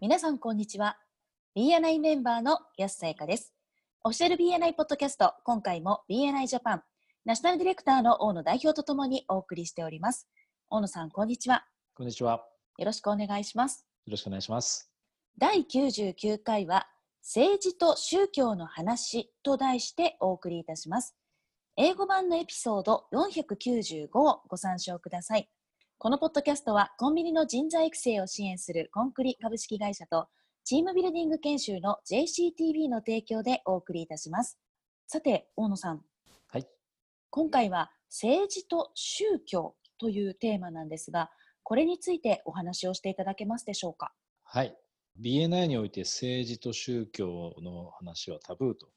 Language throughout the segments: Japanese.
皆さんこんにちは。BNI メンバーの安さやかです。オフィシャル BNI ポッドキャスト今回も BNI ジャパンナショナルディレクターの大野代表とともにお送りしております。大野さんこんにちは。こんにちは。よろしくお願いします。よろしくお願いします。第99回は政治と宗教の話と題してお送りいたします。英語版のエピソード495をご参照くださいこのポッドキャストはコンビニの人材育成を支援するコンクリ株式会社とチームビルディング研修の JCTV の提供でお送りいたします。さて、大野さん。はい。今回は政治と宗教というテーマなんですが、これについてお話をしていただけますでしょうか？はい。BNI において政治と宗教の話はタブーと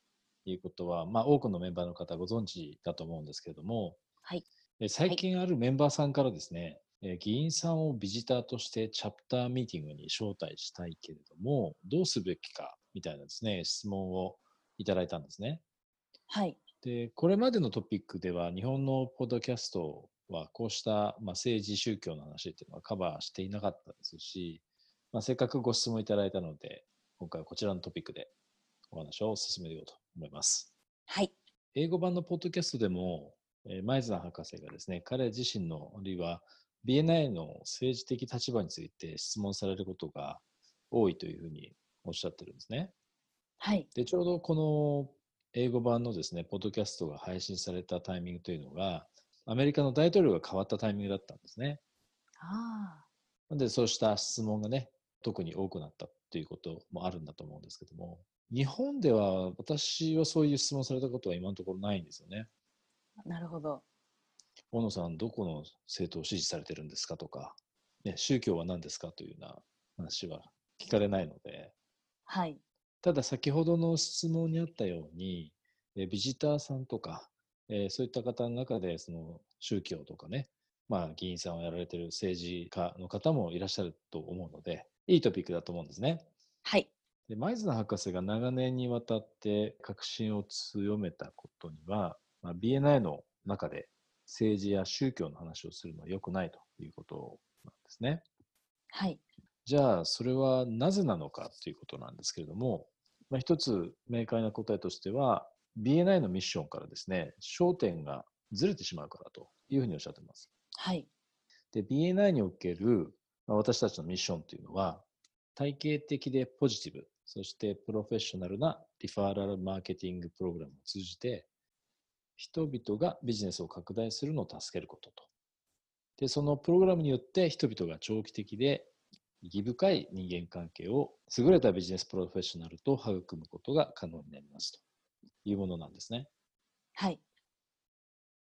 いうことは、まあ、多くのメンバーの方ご存知だと思うんですけれども、はい、最近あるメンバーさんからですね、え議員さんをビジターとしてチャプターミーティングに招待したいけれども、どうすべきかみたいなですね、質問をいただいたんですね。はい。で、これまでのトピックでは、日本のポッドキャストはこうした、まあ、政治宗教の話っていうのはカバーしていなかったですし、まあ、せっかくご質問いただいたので、今回はこちらのトピックでお話を進めようと思います。はい。英語版のポッドキャストでも、えー、前津博士がですね、彼自身の、あるいは BNI の政治的立場について質問されることが多いというふうにおっしゃってるんですね。はい。で、ちょうどこの英語版のですね、ポッドキャストが配信されたタイミングというのが、アメリカの大統領が変わったタイミングだったんですね。ああ。で、そうした質問がね、特に多くなったということもあるんだと思うんですけども、日本では私はそういう質問されたことは今のところないんですよね。なるほど。大野さん、どこの政党を支持されてるんですかとか、ね、宗教は何ですかというような話は聞かれないので、はい、ただ先ほどの質問にあったように、えビジターさんとか、えー、そういった方の中でその宗教とかね、まあ、議員さんをやられてる政治家の方もいらっしゃると思うので、いいトピックだと思うんですね。はい。で前津博士が長年にわたって確信を強めたことには、まあ、BNI の中で政治や宗教の話をするのは良くないということなんですね。はい。じゃあ、それはなぜなのかということなんですけれども、まあ、一つ明快な答えとしては、BNI のミッションからですね、焦点がずれてしまうからというふうにおっしゃっています。はい。で、BNI における、まあ、私たちのミッションというのは、体系的でポジティブ、そしてプロフェッショナルなリファーラルマーケティングプログラムを通じて、人々がビジネスを拡大するのを助けることと。で、そのプログラムによって人々が長期的で意義深い人間関係を優れたビジネスプロフェッショナルと育むことが可能になりますというものなんですね。はい。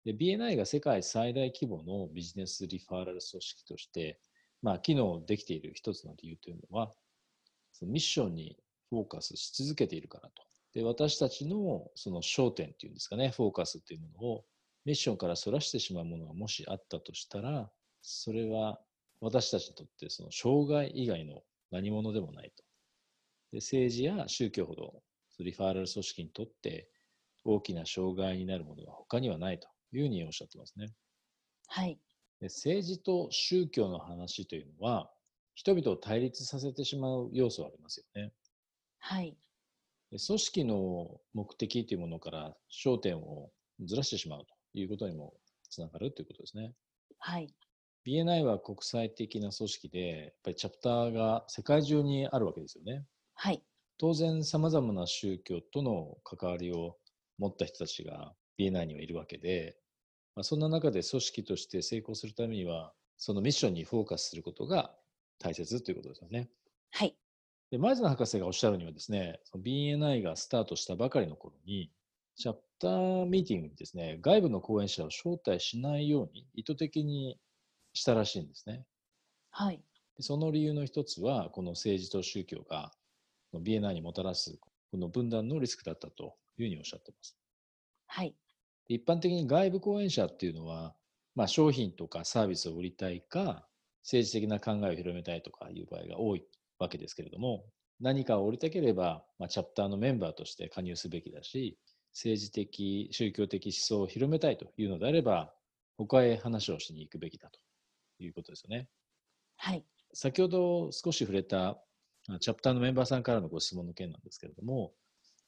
で BNI が世界最大規模のビジネスリファーラル組織として、まあ、機能できている一つの理由というのは、そのミッションにフォーカスし続けているからとで、私たちのその焦点っていうんですかね、フォーカスっていうものをミッションからそらしてしまうものがもしあったとしたら、それは私たちにとってその障害以外の何者でもないと。で政治や宗教ほどリファーラル組織にとって大きな障害になるものは他にはないというふうにおっしゃってますね。はい。で政治と宗教の話というのは人々を対立させてしまう要素はありますよね。はい。組織の目的というものから焦点をずらしてしまうということにもつながるということですね。はい。BNI は国際的な組織で、やっぱりチャプターが世界中にあるわけですよね。はい。当然、様々な宗教との関わりを持った人たちが BNI にはいるわけで、まあ、そんな中で組織として成功するためには、そのミッションにフォーカスすることが大切ということですよね。はい。で、前津博士がおっしゃるにはですね、BNI がスタートしたばかりの頃に、チャプターミーティングにですね、外部の講演者を招待しないように意図的にしたらしいんですね。はい。その理由の一つは、この政治と宗教が BNI にもたらすこの分断のリスクだったというふうにおっしゃっています。はい。一般的に外部講演者っていうのは、まあ、商品とかサービスを売りたいか、政治的な考えを広めたいとかいう場合が多いわけですけれども、何かを降りたければ、まあ、チャプターのメンバーとして加入すべきだし、政治的、宗教的思想を広めたいというのであれば、他へ話をしに行くべきだということですよね。はい。先ほど少し触れたチャプターのメンバーさんからのご質問の件なんですけれども、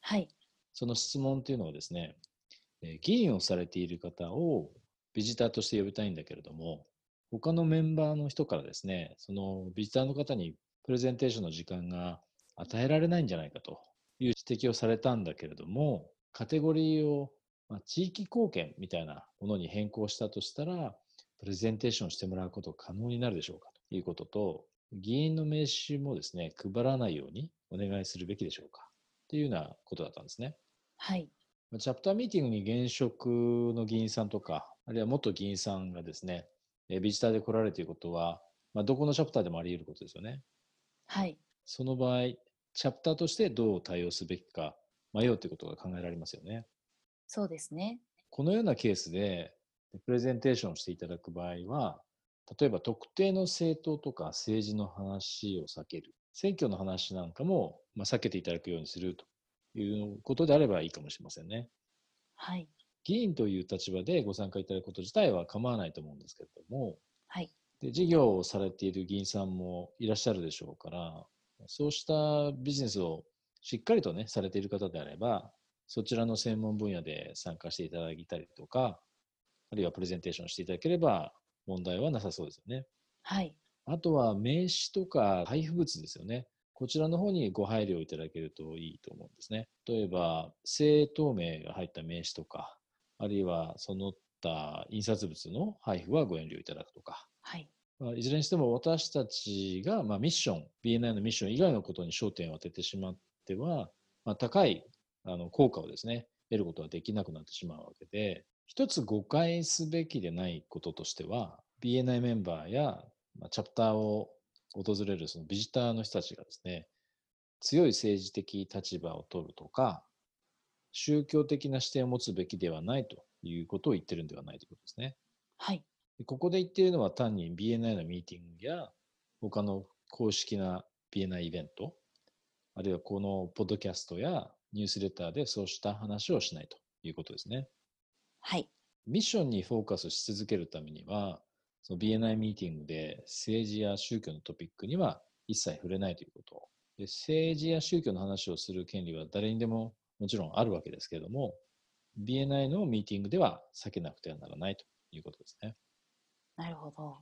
はい。その質問というのはですね、えー議員をされている方をビジターとして呼びたいんだけれども、他のメンバーの人からですね、そのビジターの方にプレゼンテーションの時間が与えられないんじゃないかという指摘をされたんだけれども、カテゴリーを、まあ、地域貢献みたいなものに変更したとしたら、プレゼンテーションしてもらうこと可能になるでしょうかということと、議員の名刺もですね、配らないようにお願いするべきでしょうかっていうようなことだったんですね。はい。まあチャプターミーティングに現職の議員さんとか、あるいは元議員さんがですね、えービジターで来られるということは、まあ、どこのチャプターでもあり得ることですよね。はい。その場合、チャプターとしてどう対応すべきか迷うということが考えられますよね。そうですね。このようなケースで、プレゼンテーションをしていただく場合は、例えば特定の政党とか政治の話を避ける。選挙の話なんかも、まあ、避けていただくようにするということであればいいかもしれませんね。はい。議員という立場でご参加いただくこと自体は構わないと思うんですけれども、はい。で事業をされている議員さんもいらっしゃるでしょうから、そうしたビジネスをしっかりとね、されている方であれば、そちらの専門分野で参加していただいたりとか、あるいはプレゼンテーションしていただければ問題はなさそうですよね。はい。あとは名刺とか配布物ですよね。こちらの方にご配慮いただけるといいと思うんですね。例えば、政党名が入った名刺とか、あるいはその他印刷物の配布はご遠慮いただくとか、はい。まあいずれにしても私たちが、まあ、ミッション、BNI のミッション以外のことに焦点を当ててしまっては、まあ、高いあの効果をですね、得ることはできなくなってしまうわけで、一つ誤解すべきでないこととしては、BNI メンバーや、まあ、チャプターを訪れるそのビジターの人たちがですね、強い政治的立場を取るとか、宗教的な視点を持つべきではないということを言ってるんではないということですね。はい。でここで言っているのは単に BNI のミーティングや他の公式な BNI イベント、あるいはこのポッドキャストやニュースレターでそうした話をしないということですね。はい。ミッションにフォーカスし続けるためには、その BNI ミーティングで政治や宗教のトピックには一切触れないということ。で政治や宗教の話をする権利は誰にでももちろんあるわけですけれども、BNI のミーティングでは避けなくてはならないということですね。なるほど。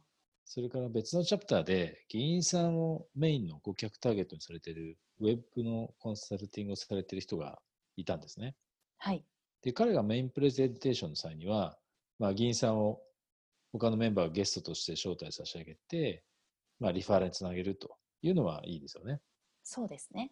それから別のチャプターで議員さんをメインの顧客ターゲットにされているウェブのコンサルティングをされている人がいたんですね。はい。で、彼がメインプレゼンテーションの際には、まあ、議員さんを他のメンバーがゲストとして招待差し上げて、まあ、リファーラルにつなげるというのはいいですよね。そうですね。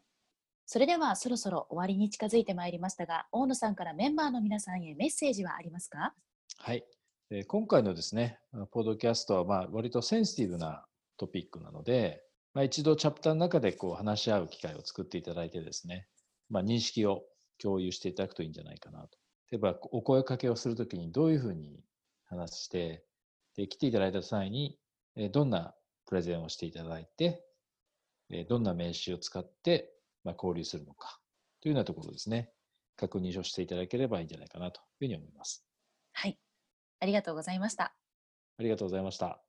それではそろそろ終わりに近づいてまいりましたが、大野さんからメンバーの皆さんへメッセージはありますか？はい。え今回のですね、ポッドキャストはまあ割とセンシティブなトピックなので、まあ、一度チャプターの中でこう話し合う機会を作っていただいてですね、まあ、認識を共有していただくといいんじゃないかなと。例えばお声かけをするときにどういうふうに話して、で来ていただいた際に、えどんなプレゼンをしていただいて、えどんな名詞を使って、まあ、交流するのかというようなところですね、確認をしていただければいいんじゃないかなというふうに思います。はい。ありがとうございました。ありがとうございました。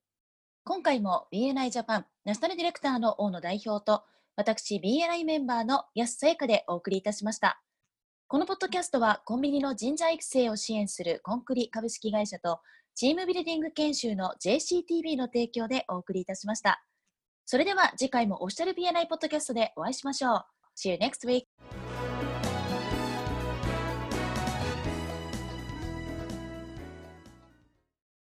今回も BNI ジャパンナショナルディレクターの大野代表と私 BNI メンバーの安さやかでお送りいたしました。このポッドキャストはコンビニの人材育成を支援するコンクリ株式会社とチームビルディング研修の JCTV の提供でお送りいたしました。それでは次回もオフィシャル BNI ポッドキャストでお会いしましょう。See you next week!